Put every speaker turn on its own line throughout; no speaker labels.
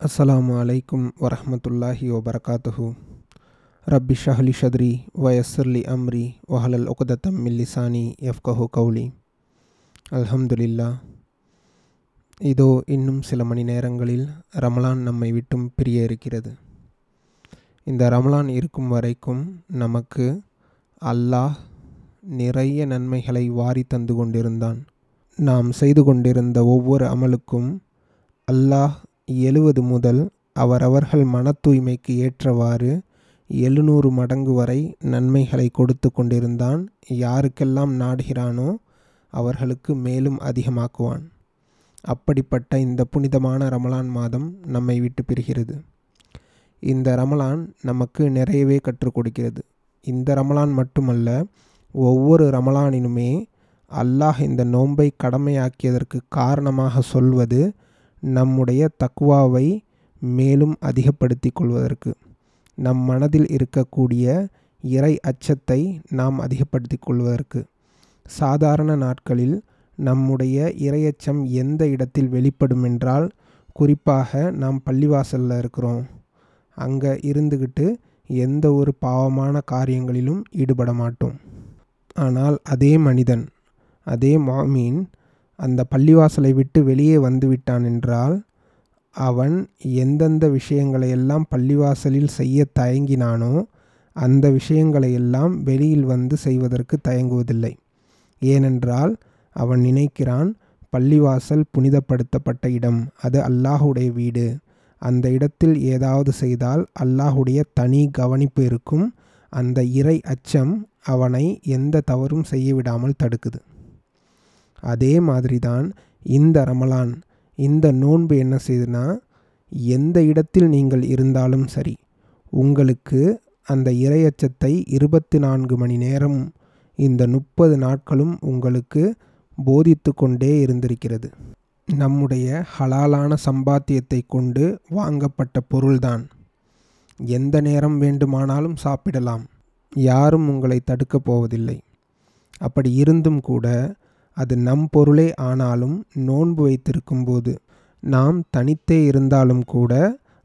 அஸ்ஸலாமு அலைக்கும் வரமத்துல்லாஹி வபரகாத்துஹு. ரப்பி ஷஹ்லி ஷத்ரி வயசர்லி அம்ரி வஹலல் உக்தத்தம் மில்லிசானி எஃப்கஹு யஃப்கஹு கௌலி. அல்ஹம்துலில்லா இதோ இன்னும் சில மணி நேரங்களில் ரமலான் நம்மை விட்டும் பிரிய இருக்கிறது. இந்த ரமலான் இருக்கும் வரைக்கும் நமக்கு அல்லாஹ் நிறைய நன்மைகளை வாரி தந்து கொண்டிருந்தான். நாம் செய்து கொண்டிருந்த ஒவ்வொரு அமலுக்கும் அல்லாஹ் எழுவது முதல் அவரவர்கள் மன தூய்மைக்கு ஏற்றவாறு எழுநூறு மடங்கு வரை நன்மைகளை கொடுத்து கொண்டிருந்தான். யாருக்கெல்லாம் நாடுகிறானோ அவர்களுக்கு மேலும் அதிகமாக்குவான். அப்படிப்பட்ட இந்த புனிதமான ரமலான் மாதம் நம்மை விட்டு பிரிகிறது. இந்த ரமலான் நமக்கு நிறையவே கற்றுக் கொடுக்கிறது. இந்த ரமலான் மட்டுமல்ல ஒவ்வொரு ரமலானினுமே அல்லாஹ் இந்த நோன்பை கடமையாக்கியதற்கு காரணமாக சொல்வது நம்முடைய தக்குவாவை மேலும் அதிகப்படுத்தி கொள்வதற்கு நம் மனதில் இருக்கக்கூடிய இறை அச்சத்தை நாம் அதிகப்படுத்தி கொள்வதற்கு சாதாரண நாட்களில் நம்முடைய இரையச்சம் எந்த இடத்தில் வெளிப்படும் என்றால் குறிப்பாக நாம் பள்ளிவாசலில் இருக்கிறோம். அங்கே இருந்துக்கிட்டு எந்த ஒரு பாவமான காரியங்களிலும் ஈடுபட மாட்டோம் ஆனால் அதே மனிதன் அதே மாமீன் அந்த பள்ளிவாசலை விட்டு வெளியே வந்துவிட்டான் என்றால் அவன் எந்தெந்த விஷயங்களை எல்லாம் பள்ளிவாசலில் செய்ய தயங்கினானோ அந்த விஷயங்களை எல்லாம் வெளியில் வந்து செய்வதற்கு தயங்குவதில்லை. ஏனென்றால் அவன் நினைக்கிறான் பள்ளிவாசல் புனிதப்படுத்தப்பட்ட இடம் அது அல்லாஹுடைய வீடு. அந்த இடத்தில் ஏதாவது செய்தால் அல்லாஹுடைய தனி கவனிப்பு இருக்கும். அந்த இறை அச்சம் அவனை எந்த தவறும் செய்ய விடாமல் தடுக்குது. அதே மாதிரி தான் இந்த ரமலான் இந்த நோன்பு என்ன செய்யுதுன்னா எந்த இடத்தில் நீங்கள் இருந்தாலும் சரி உங்களுக்கு அந்த இரையச்சத்தை இருபத்தி நான்கு மணி நேரம் இந்த முப்பது நாட்களும் உங்களுக்கு போதித்து கொண்டே இருந்திருக்கிறது. நம்முடைய ஹலாலான சம்பாத்தியத்தை கொண்டு வாங்கப்பட்ட பொருள்தான். எந்த நேரம் வேண்டுமானாலும் சாப்பிடலாம். யாரும் உங்களை தடுக்கப் போவதில்லை. அப்படி இருந்தும் கூட அது நம் பொருளே ஆனாலும் நோன்பு வைத்திருக்கும் போது நாம் தனித்தே இருந்தாலும் கூட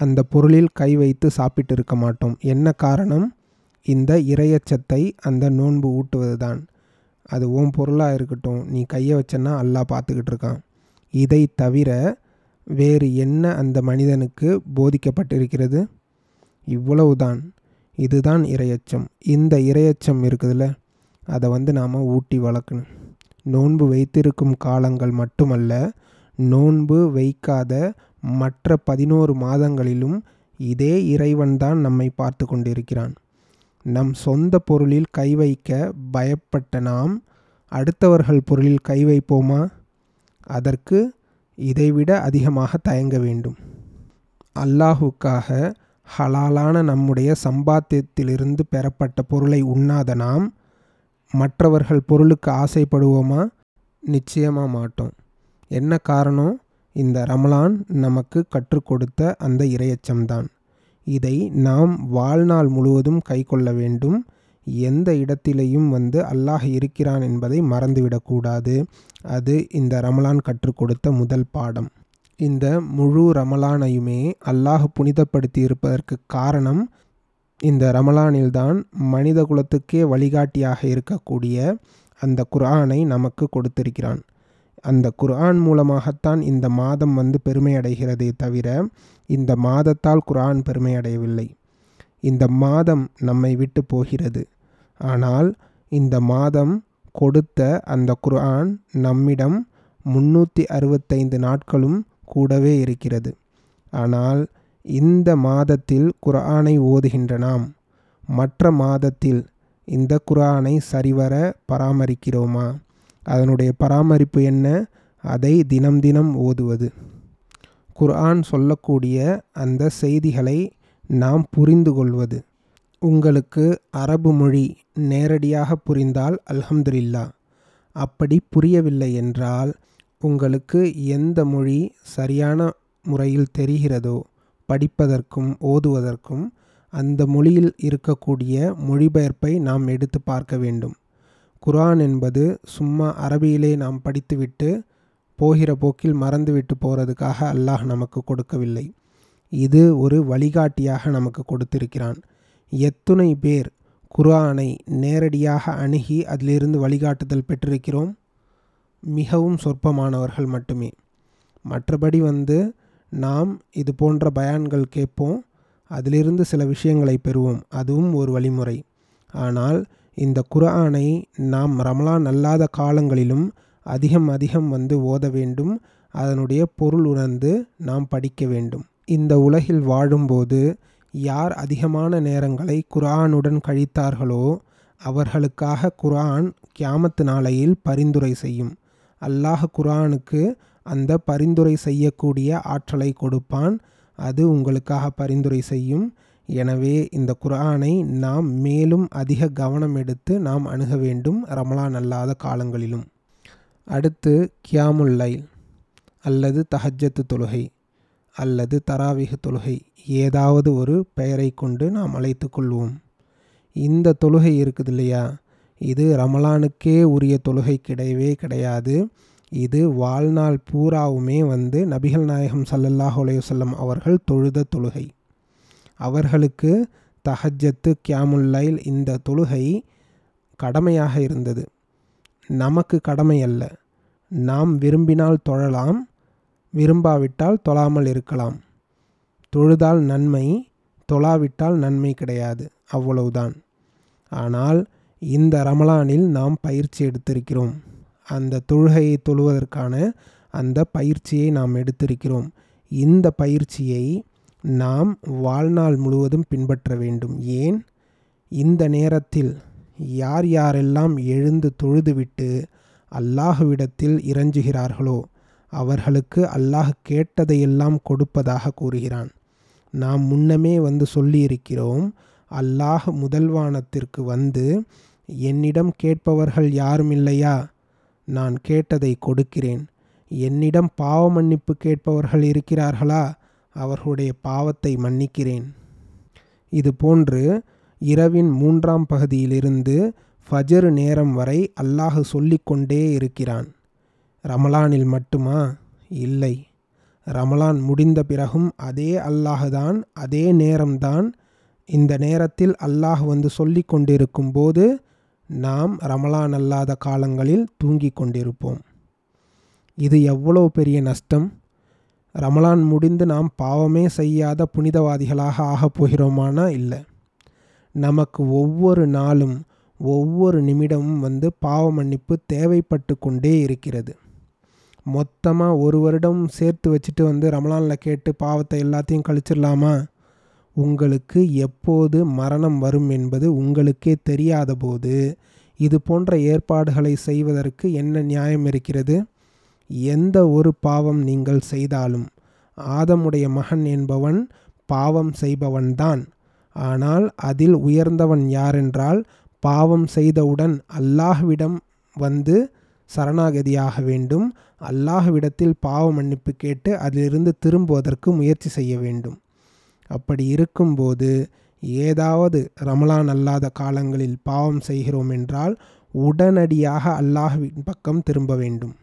அந்த பொருளில் கை வைத்து சாப்பிட்டு இருக்க மாட்டோம். என்ன காரணம்? இந்த இரையச்சத்தை அந்த நோன்பு ஊட்டுவது தான் அது ஓம் பொருளாக இருக்கட்டும் நீ கையை வச்சன்னா அல்லா பார்த்துக்கிட்டு இருக்கான். இதை தவிர வேறு என்ன அந்த மனிதனுக்கு போதிக்கப்பட்டிருக்கிறது? இவ்வளவுதான். இதுதான் இரையச்சம். இந்த இரையச்சம் இருக்குதுல்ல அதை வந்து நாம் ஊட்டி வளர்க்கணும். நோன்பு வைத்திருக்கும் காலங்கள் மட்டுமல்ல நோன்பு வைக்காத மற்ற பதினோரு மாதங்களிலும் இதே இறைவன்தான் நம்மை பார்த்து கொண்டிருக்கிறான். நம் சொந்த பொருளில் கை வைக்க பயப்பட்ட நாம் அடுத்தவர்கள் பொருளில் கை வைப்போமா? அதற்கு இதைவிட அதிகமாக தயங்க வேண்டும். அல்லாஹுக்காக ஹலாலான நம்முடைய சம்பாத்தியத்திலிருந்து பெறப்பட்ட பொருளை உண்ணாத நாம் மற்றவர்கள் பொருளுக்கு ஆசைப்படுவோமா? நிச்சயமாக மாட்டோம். என்ன காரணம்? இந்த ரமலான் நமக்கு கற்றுக் கொடுத்த அந்த இரையச்சம்தான். இதை நாம் வாழ்நாள் முழுவதும் கை கொள்ள வேண்டும். எந்த இடத்திலையும் வந்து அல்லாஹ் இருக்கிறான் என்பதை மறந்துவிடக்கூடாது அது இந்த ரமலான் கற்றுக் கொடுத்த முதல் பாடம். இந்த முழு ரமலானையுமே அல்லாஹ் புனிதப்படுத்தி இருப்பதற்கு காரணம் இந்த ரமலானில்தான் மனித குலத்துக்கே வழிகாட்டியாக இருக்கக்கூடிய அந்த குர்ஆனை நமக்கு கொடுத்திருக்கிறான். அந்த குர்ஆன் மூலமாகத்தான் இந்த மாதம் வந்து பெருமை அடைகிறதே தவிர இந்த மாதத்தால் குர்ஆன் பெருமை அடையவில்லை இந்த மாதம் நம்மை விட்டு போகிறது. ஆனால் இந்த மாதம் கொடுத்த அந்த குர்ஆன் நம்மிடம் முன்னூற்றி அறுபத்தைந்து நாட்களும் கூடவே இருக்கிறது. ஆனால் இந்த மாதத்தில் குர்ஆனை ஓதுகின்ற நாம் மற்ற மாதத்தில் இந்த குர்ஆனை சரிவர பராமரிக்கிறோமா? அதனுடைய பராமரிப்பு என்ன? அதை தினம் தினம் ஓதுவது. குர்ஆன் சொல்லக்கூடிய அந்த செய்திகளை நாம் புரிந்து கொள்வது. உங்களுக்கு அரபு மொழி நேரடியாக புரிந்தால் அல்ஹம்துலில்லா. அப்படி புரியவில்லை என்றால் உங்களுக்கு எந்த மொழி சரியான முறையில் தெரிகிறதோ படிப்பதற்கும் ஓதுவதற்கும் அந்த மொழியில் இருக்கக்கூடிய மொழிபெயர்ப்பை நாம் எடுத்து பார்க்க வேண்டும். குரான் என்பது சும்மா அரபியிலே நாம் படித்துவிட்டு போகிற போக்கில் மறந்துவிட்டு போகிறதுக்காக அல்லாஹ் நமக்கு கொடுக்கவில்லை. இது ஒரு வழிகாட்டியாக நமக்கு கொடுத்திருக்கிறான். எத்துணை பேர் குர்ஆனை நேரடியாக அணுகி அதிலிருந்து வழிகாட்டுதல் பெற்றிருக்கிறோம்? மிகவும் சொற்பமானவர்கள் மட்டுமே. மற்றபடி வந்து நாம் இது போன்ற பயான்கள் கேட்போம். அதிலிருந்து சில விஷயங்களை பெறுவோம். அதுவும் ஒரு வழிமுறை. ஆனால் இந்த குர்ஆனை நாம் ரமலான் அல்லாத காலங்களிலும் அதிகம் அதிகம் வந்து ஓத வேண்டும். அதனுடைய பொருள் உணர்ந்து நாம் படிக்க வேண்டும். இந்த உலகில் வாழும்போது யார் அதிகமான நேரங்களை குரானுடன் கழித்தார்களோ அவர்களுக்காக குர்ஆன் கியாமத்து நாளையில் பரிந்துரை செய்யும். அல்லாஹ் குர்ஆனுக்கு அந்த பரிந்துரை செய்யக்கூடிய ஆற்றலை கொடுப்பான். அது உங்களுக்காக பரிந்துரை செய்யும். எனவே இந்த குரானை நாம் மேலும் அதிக கவனம் எடுத்து நாம் அணுக வேண்டும் ரமலான் அல்லாத காலங்களிலும். அடுத்து கியாமுல் லைல் அல்லது தஹஜத்து தொழுகை அல்லது தராவிக தொழுகை ஏதாவது ஒரு பெயரை கொண்டு நாம் அழைத்து கொள்வோம். இந்த தொழுகை இருக்குது இல்லையா? இது ரமலானுக்கே உரிய தொழுகை கிடையவே கிடையாது. இது வாழ்நாள் பூராவுமே வந்து நபிகள் நாயகம் சல்லல்லாஹு அலையுசல்லம் அவர்கள் தொழுத தொழுகை. அவர்களுக்கு தஹஜத்து கியாமுல்லைல் இந்த தொழுகை கடமையாக இருந்தது. நமக்கு கடமை அல்ல. நாம் விரும்பினால் தொழலாம் விரும்பாவிட்டால் தொழாமல் இருக்கலாம். தொழுதால் நன்மை தொழாவிட்டால் நன்மை கிடையாது அவ்வளவுதான். ஆனால் இந்த ரமலானில் நாம் பயிற்சி எடுத்திருக்கிறோம். அந்த தொழுகையை தொழுவதற்கான அந்த பயிற்சியை நாம் எடுத்திருக்கிறோம். இந்த பயிற்சியை நாம் வாழ்நாள் முழுவதும் பின்பற்ற வேண்டும். ஏன்? இந்த நேரத்தில் யார் யாரெல்லாம் எழுந்து தொழுதுவிட்டு அல்லாஹுவிடத்தில் இறஞ்சுகிறார்களோ அவர்களுக்கு அல்லாஹ் கேட்டதையெல்லாம் கொடுப்பதாக கூறுகிறான். நாம் முன்னமே வந்து சொல்லியிருக்கிறோம் அல்லாஹ் முதல்வானத்திற்கு வந்து என்னிடம் கேட்பவர்கள் யாரும் இல்லையா? நான் கேட்டதை கொடுக்கிறேன். என்னிடம் பாவ மன்னிப்பு கேட்பவர்கள் இருக்கிறார்களா? அவர்களுடைய பாவத்தை மன்னிக்கிறேன். இது போன்று இரவின் மூன்றாம் பகுதியிலிருந்து ஃபஜர் நேரம் வரை அல்லாஹ் சொல்லிக்கொண்டே இருக்கிறான். ரமலானில் மட்டுமா? இல்லை. ரமலான் முடிந்த பிறகும் அதே அல்லாஹுதான் அதே நேரம்தான் இந்த நேரத்தில் அல்லாஹ் வந்து சொல்லி கொண்டிருக்கும் போது நாம் ரமலான் அல்லாத காலங்களில் தூங்கி கொண்டிருப்போம். இது எவ்வளோ பெரிய நஷ்டம்? ரமலான் முடிந்து நாம் பாவமே செய்யாத புனிதவாதிகளாக ஆகப் போகிறோமானா இல்லை? நமக்கு ஒவ்வொரு நாளும் ஒவ்வொரு நிமிடமும் வந்து பாவ மன்னிப்பு தேவைப்பட்டு கொண்டே இருக்கிறது. மொத்தமாக ஒரு வருடம் சேர்த்து வச்சுட்டு வந்து ரமலானில் கேட்டு பாவத்தை எல்லாத்தையும் கழிச்சிடலாமா? உங்களுக்கு எப்போது மரணம் வரும் என்பது உங்களுக்கே தெரியாத போது இது போன்ற ஏற்பாடுகளை செய்வதற்கு என்ன நியாயம் இருக்கிறது? எந்த ஒரு பாவம் நீங்கள் செய்தாலும் ஆதமுடைய மகன் என்பவன் பாவம் செய்பவன்தான். ஆனால் அதில் உயர்ந்தவன் யாரென்றால் பாவம் செய்தவுடன் அல்லாஹ்விடம் வந்து சரணாகதியாக வேண்டும். அல்லாஹ்விடத்தில் பாவ மன்னிப்பு கேட்டு அதிலிருந்து திரும்புவதற்கு முயற்சி செய்ய வேண்டும். அப்படி இருக்கும்போது ஏதாவது ரமலான் அல்லாத காலங்களில் பாவம் செய்கிறோம் என்றால் உடனடியாக அல்லாஹ்வின் பக்கம் திரும்ப வேண்டும்.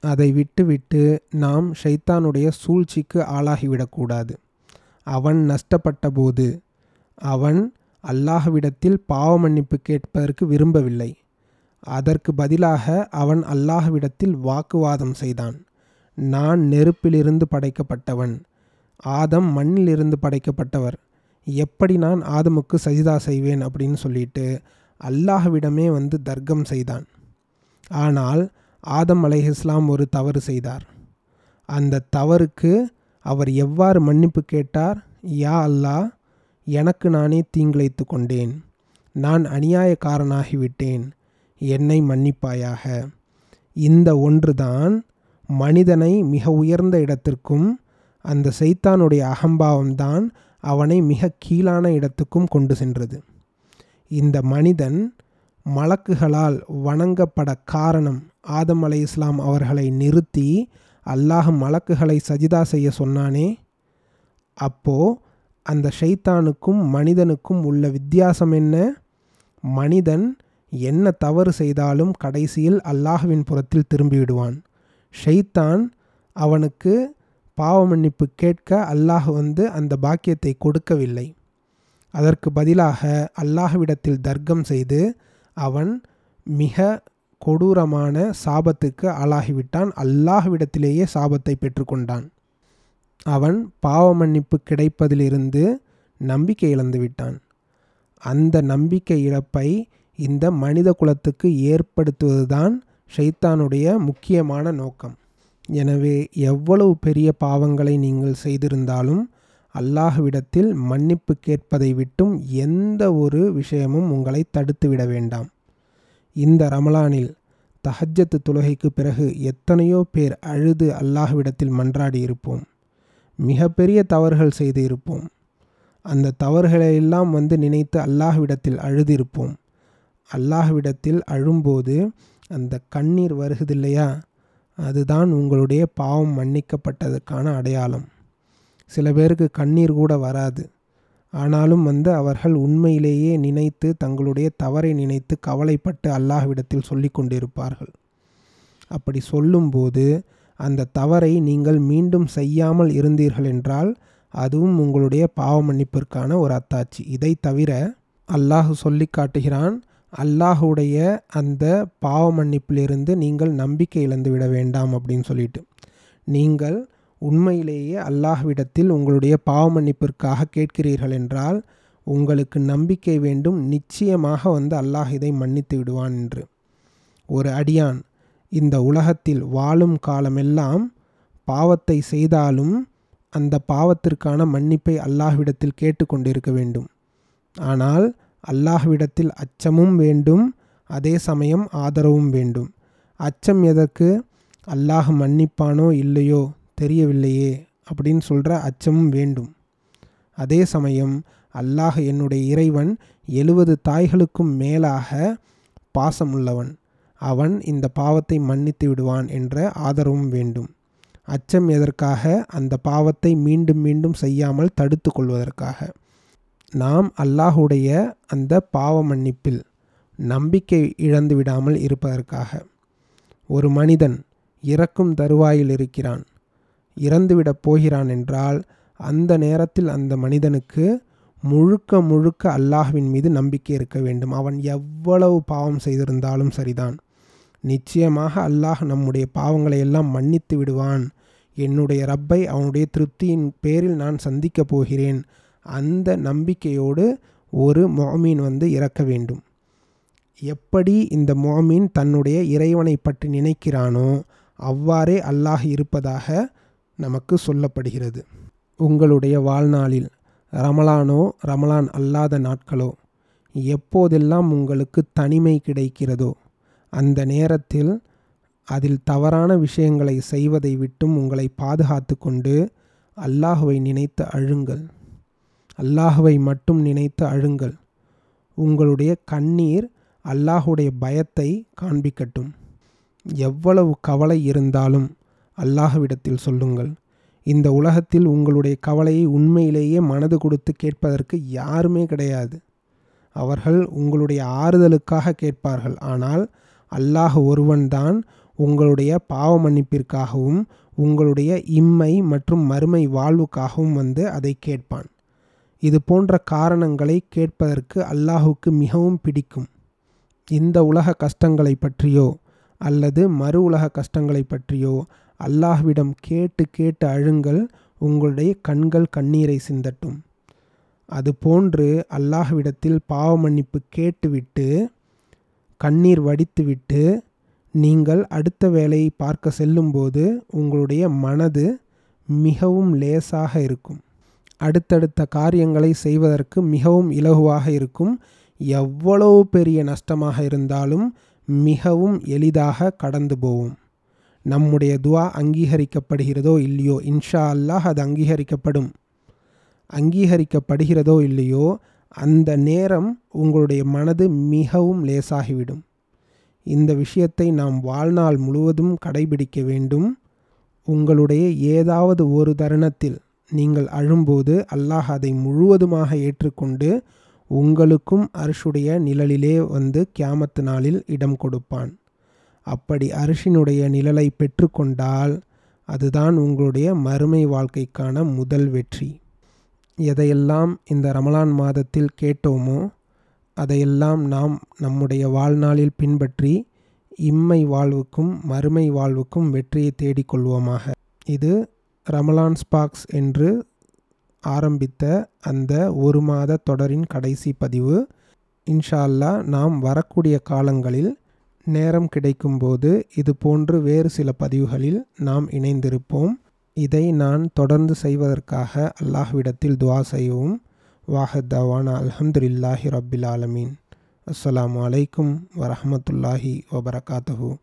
அதை விட்டுவிட்டு நாம் ஷைத்தானுடைய சூழ்ச்சிக்கு ஆளாகிவிடக்கூடாது. அவன் நஷ்டப்பட்ட போது அவன் அல்லாஹ்விடத்தில் பாவ மன்னிப்பு கேட்பதற்கு விரும்பவில்லை. அதற்கு பதிலாக அவன் அல்லாஹ்விடத்தில் வாக்குவாதம் செய்தான். நான் நெருப்பிலிருந்து படைக்கப்பட்டவன். ஆதம் மண்ணிலிருந்து படைக்கப்பட்டவர். எப்படி நான் ஆதமுக்கு சஜிதா செய்வேன் அப்படின்னு சொல்லிட்டு அல்லாஹ்விடமே வந்து தர்க்கம் செய்தான். ஆனால் ஆதம் அலைஹிஸ்லாம் ஒரு தவறு செய்தார். அந்த தவறுக்கு அவர் எவ்வாறு மன்னிப்பு கேட்டார்? யா அல்லாஹ் எனக்கு நானே தீங்கிழைத்து கொண்டேன். நான் அநியாயக்காரனாகிவிட்டேன் என்னை மன்னிப்பாயாக. இந்த ஒன்றுதான் மனிதனை மிக உயர்ந்த இடத்திற்கும் அந்த சைத்தானுடைய அகம்பாவம்தான் அவனை மிக கீழான இடத்துக்கும் கொண்டு சென்றது. இந்த மனிதன் மலக்குகளால் வணங்கப்பட காரணம் ஆதம் அலை இஸ்லாம் அவர்களை நிறுத்தி அல்லாஹ் மலக்குகளை சஜிதா செய்ய சொன்னானே? அப்போ அந்த ஷைத்தானுக்கும் மனிதனுக்கும் உள்ள வித்தியாசம் என்ன? மனிதன் என்ன தவறு செய்தாலும் கடைசியில் அல்லாஹுவின் புறத்தில் திரும்பிவிடுவான் ஷைத்தான் அவனுக்கு பாவ மன்னிப்பு கேட்க அல்லாஹ் வந்து அந்த பாக்கியத்தை கொடுக்கவில்லை. அதற்கு பதிலாக அல்லாஹ்விடத்தில் தர்க்கம் செய்து அவன் மிக கொடூரமான சாபத்துக்கு ஆளாகிவிட்டான். அல்லாஹ்விடத்திலேயே சாபத்தை பெற்றுக்கொண்டான். அவன் பாவ மன்னிப்பு கிடைப்பதிலிருந்து நம்பிக்கை இழந்து விட்டான் அந்த நம்பிக்கை இழப்பை இந்த மனித குலத்துக்கு ஏற்படுத்துவதுதான் ஷைத்தானுடைய முக்கியமான நோக்கம். எனவே எவ்வளவு பெரிய பாவங்களை நீங்கள் செய்திருந்தாலும் அல்லாஹ்விடத்தில் மன்னிப்பு கேட்பதை விட்டும் எந்த ஒரு விஷயமும் உங்களை தடுத்துவிட வேண்டாம். இந்த ரமலானில் தஹஜத்து தொழுகைக்கு பிறகு எத்தனையோ பேர் அழுது அல்லாஹ்விடத்தில் மன்றாடி இருப்போம். மிகப்பெரிய தவறுகள் செய்து இருப்போம். அந்த தவறுகளை எல்லாம் வந்து நினைத்து அல்லாஹ்விடத்தில் அழுதிருப்போம். அல்லாஹ்விடத்தில் அழும்போது அந்த கண்ணீர் வருகுதில்லையா அதுதான் உங்களுடைய பாவம் மன்னிக்கப்பட்டதற்கான அடையாளம். சில பேருக்கு கண்ணீர் கூட வராது. ஆனாலும் வந்து அவர்கள் உண்மையிலேயே நினைத்து தங்களுடைய தவறை நினைத்து கவலைப்பட்டு அல்லாஹ்விடத்தில் சொல்லி கொண்டிருப்பார்கள். அப்படி சொல்லும்போது அந்த தவறை நீங்கள் மீண்டும் செய்யாமல் இருந்தீர்கள் என்றால் அதுவும் உங்களுடைய பாவ மன்னிப்பிற்கான ஒரு அத்தாட்சி. இதை தவிர அல்லாஹ் சொல்லி காட்டுகிறான் அல்லாஹுடைய அந்த பாவ மன்னிப்பிலிருந்து நீங்கள் நம்பிக்கை இழந்து விட வேண்டாம் அப்படின்னு சொல்லிட்டு. நீங்கள் உண்மையிலேயே அல்லாஹ்விடத்தில் உங்களுடைய பாவ மன்னிப்பிற்காக கேட்கிறீர்கள் என்றால் உங்களுக்கு நம்பிக்கை வேண்டும் நிச்சயமாக வந்து அல்லாஹ் இதை மன்னித்து விடுவான் என்று. ஒரு அடியான் இந்த உலகத்தில் வாழும் காலமெல்லாம் பாவத்தை செய்தாலும் அந்த பாவத்திற்கான மன்னிப்பை அல்லாஹ்விடத்தில் கேட்டுக்கொண்டிருக்க வேண்டும். ஆனால் அல்லாஹ்விடத்தில் அச்சமும் வேண்டும் அதே சமயம் ஆதரவும் வேண்டும். அச்சம் எதற்கு? அல்லாஹ் மன்னிப்பானோ இல்லையோ? தெரியவில்லையே அப்படின்னு சொல்கிற அச்சமும் வேண்டும். அதே சமயம் அல்லாஹ் என்னுடைய இறைவன் எழுபது தாய்களுக்கும் மேலாக பாசமுள்ளவன். அவன் இந்த பாவத்தை மன்னித்து விடுவான் என்ற ஆதரவும் வேண்டும். அச்சம் எதற்காக? அந்த பாவத்தை மீண்டும் மீண்டும் செய்யாமல் தடுத்து கொள்வதற்காக. நாம் அல்லாஹுடைய அந்த பாவ மன்னிப்பில் நம்பிக்கை இழந்து விடாமல் இருப்பதற்காக. ஒரு மனிதன் இறக்கும் தருவாயில் இருக்கிறான். இறந்துவிடப் போகிறான் என்றால் அந்த நேரத்தில் அந்த மனிதனுக்கு முழுக்க முழுக்க அல்லாஹ்வின் மீது நம்பிக்கை இருக்க வேண்டும். அவன் எவ்வளவு பாவம் செய்திருந்தாலும் சரிதான். நிச்சயமாக அல்லாஹ் நம்முடைய பாவங்களை எல்லாம் மன்னித்து விடுவான். என்னுடைய ரப்பை அவனுடைய திருப்தியின் பேரில் நான் சந்திக்கப் போகிறேன். அந்த நம்பிக்கையோடு ஒரு மோமீன் வந்து இறக்க வேண்டும். எப்படி இந்த மோமீன் தன்னுடைய இறைவனை பற்றி நினைக்கிறானோ அவ்வாறே அல்லாஹ் இருப்பதாக நமக்கு சொல்லப்படுகிறது. உங்களுடைய வாழ்நாளில் ரமலானோ ரமலான் அல்லாத நாட்களோ எப்போதெல்லாம் உங்களுக்கு தனிமை கிடைக்கிறதோ அந்த நேரத்தில் அதில் தவறான விஷயங்களை செய்வதை விட்டும் உங்களை பாதுகாத்து கொண்டு அல்லாஹுவை நினைத்து அழுங்கள். அல்லாஹுவை மட்டும் நினைத்து அழுங்கள். உங்களுடைய கண்ணீர் அல்லாஹுடைய பயத்தை காண்பிக்கட்டும். எவ்வளவு கவலை இருந்தாலும் அல்லாஹுவிடத்தில் சொல்லுங்கள். இந்த உலகத்தில் உங்களுடைய கவலையை உண்மையிலேயே மனது கொடுத்து கேட்பதற்கு யாருமே கிடையாது. அவர்கள் உங்களுடைய ஆறுதலுக்காக கேட்பார்கள். ஆனால் அல்லாஹ் ஒருவன்தான் உங்களுடைய பாவ மன்னிப்பிற்காகவும் உங்களுடைய இம்மை மற்றும் மறுமை வாழ்வுக்காகவும் வந்து அதை கேட்பான். இது போன்ற காரணங்களை கேட்பதற்கு அல்லாஹுக்கு மிகவும் பிடிக்கும். இந்த உலக கஷ்டங்களை பற்றியோ அல்லது மறு உலக கஷ்டங்களை பற்றியோ அல்லாஹ்விடம் கேட்டு கேட்டு அழுங்கள் உங்களுடைய கண்கள் கண்ணீரை சிந்தட்டும். அதுபோன்று அல்லாஹ்விடத்தில் பாவ மன்னிப்பு கேட்டுவிட்டு கண்ணீர் வடித்துவிட்டு நீங்கள் அடுத்த வேலையை பார்க்க செல்லும்போது உங்களுடைய மனது மிகவும் லேசாக இருக்கும். அடுத்தடுத்த காரியங்களை செய்வதற்கு மிகவும் இலகுவாக இருக்கும். எவ்வளவு பெரிய நஷ்டமாக இருந்தாலும் மிகவும் எளிதாக கடந்து போவோம். நம்முடைய துவா அங்கீகரிக்கப்படுகிறதோ இல்லையோ இன்ஷா அல்லாஹ் அது அங்கீகரிக்கப்படும். அங்கீகரிக்கப்படுகிறதோ இல்லையோ அந்த நேரம் உங்களுடைய மனது மிகவும் லேசாகிவிடும். இந்த விஷயத்தை நாம் வாழ்நாள் முழுவதும் கடைபிடிக்க வேண்டும். உங்களுடைய ஏதாவது ஒரு தருணத்தில் நீங்கள் அழும்போது அல்லாஹ் அதை முழுவதுமாக ஏற்றுக்கொண்டு உங்களுக்கும் அரிஷுடைய நிழலிலே வந்து கியாமத்து நாளில் இடம் கொடுப்பான். அப்படி அரிஷினுடைய நிழலை பெற்றுக்கொண்டால் அதுதான் உங்களுடைய மறுமை வாழ்க்கைக்கான முதல் வெற்றி. எதையெல்லாம் இந்த ரமலான் மாதத்தில் கேட்டோமோ அதையெல்லாம் நாம் நம்முடைய வாழ்நாளில் பின்பற்றி இம்மை வாழ்வுக்கும் மறுமை வாழ்வுக்கும் வெற்றியை தேடிக்கொள்வோமாக. இது ரமலான் ஸ்பாக்ஸ் என்று ஆரம்பித்த அந்த ஒரு மாத தொடரின் கடைசி பதிவு இன்ஷா அல்லா நாம் வரக்கூடிய காலங்களில் நேரம் கிடைக்கும்போது இது போன்று வேறு சில பதிவுகளில் நாம் இணைந்திருப்போம். இதை நான் தொடர்ந்து செய்வதற்காக அல்லாஹ்விடத்தில் துவா செய்யவும். வாஹத்தவானா அலமதுல்லாஹி ரபில் ஆலமீன். அஸ்லாம் அலைக்கும் வரமத்துல்லாஹி வபரகாத்தஹூ.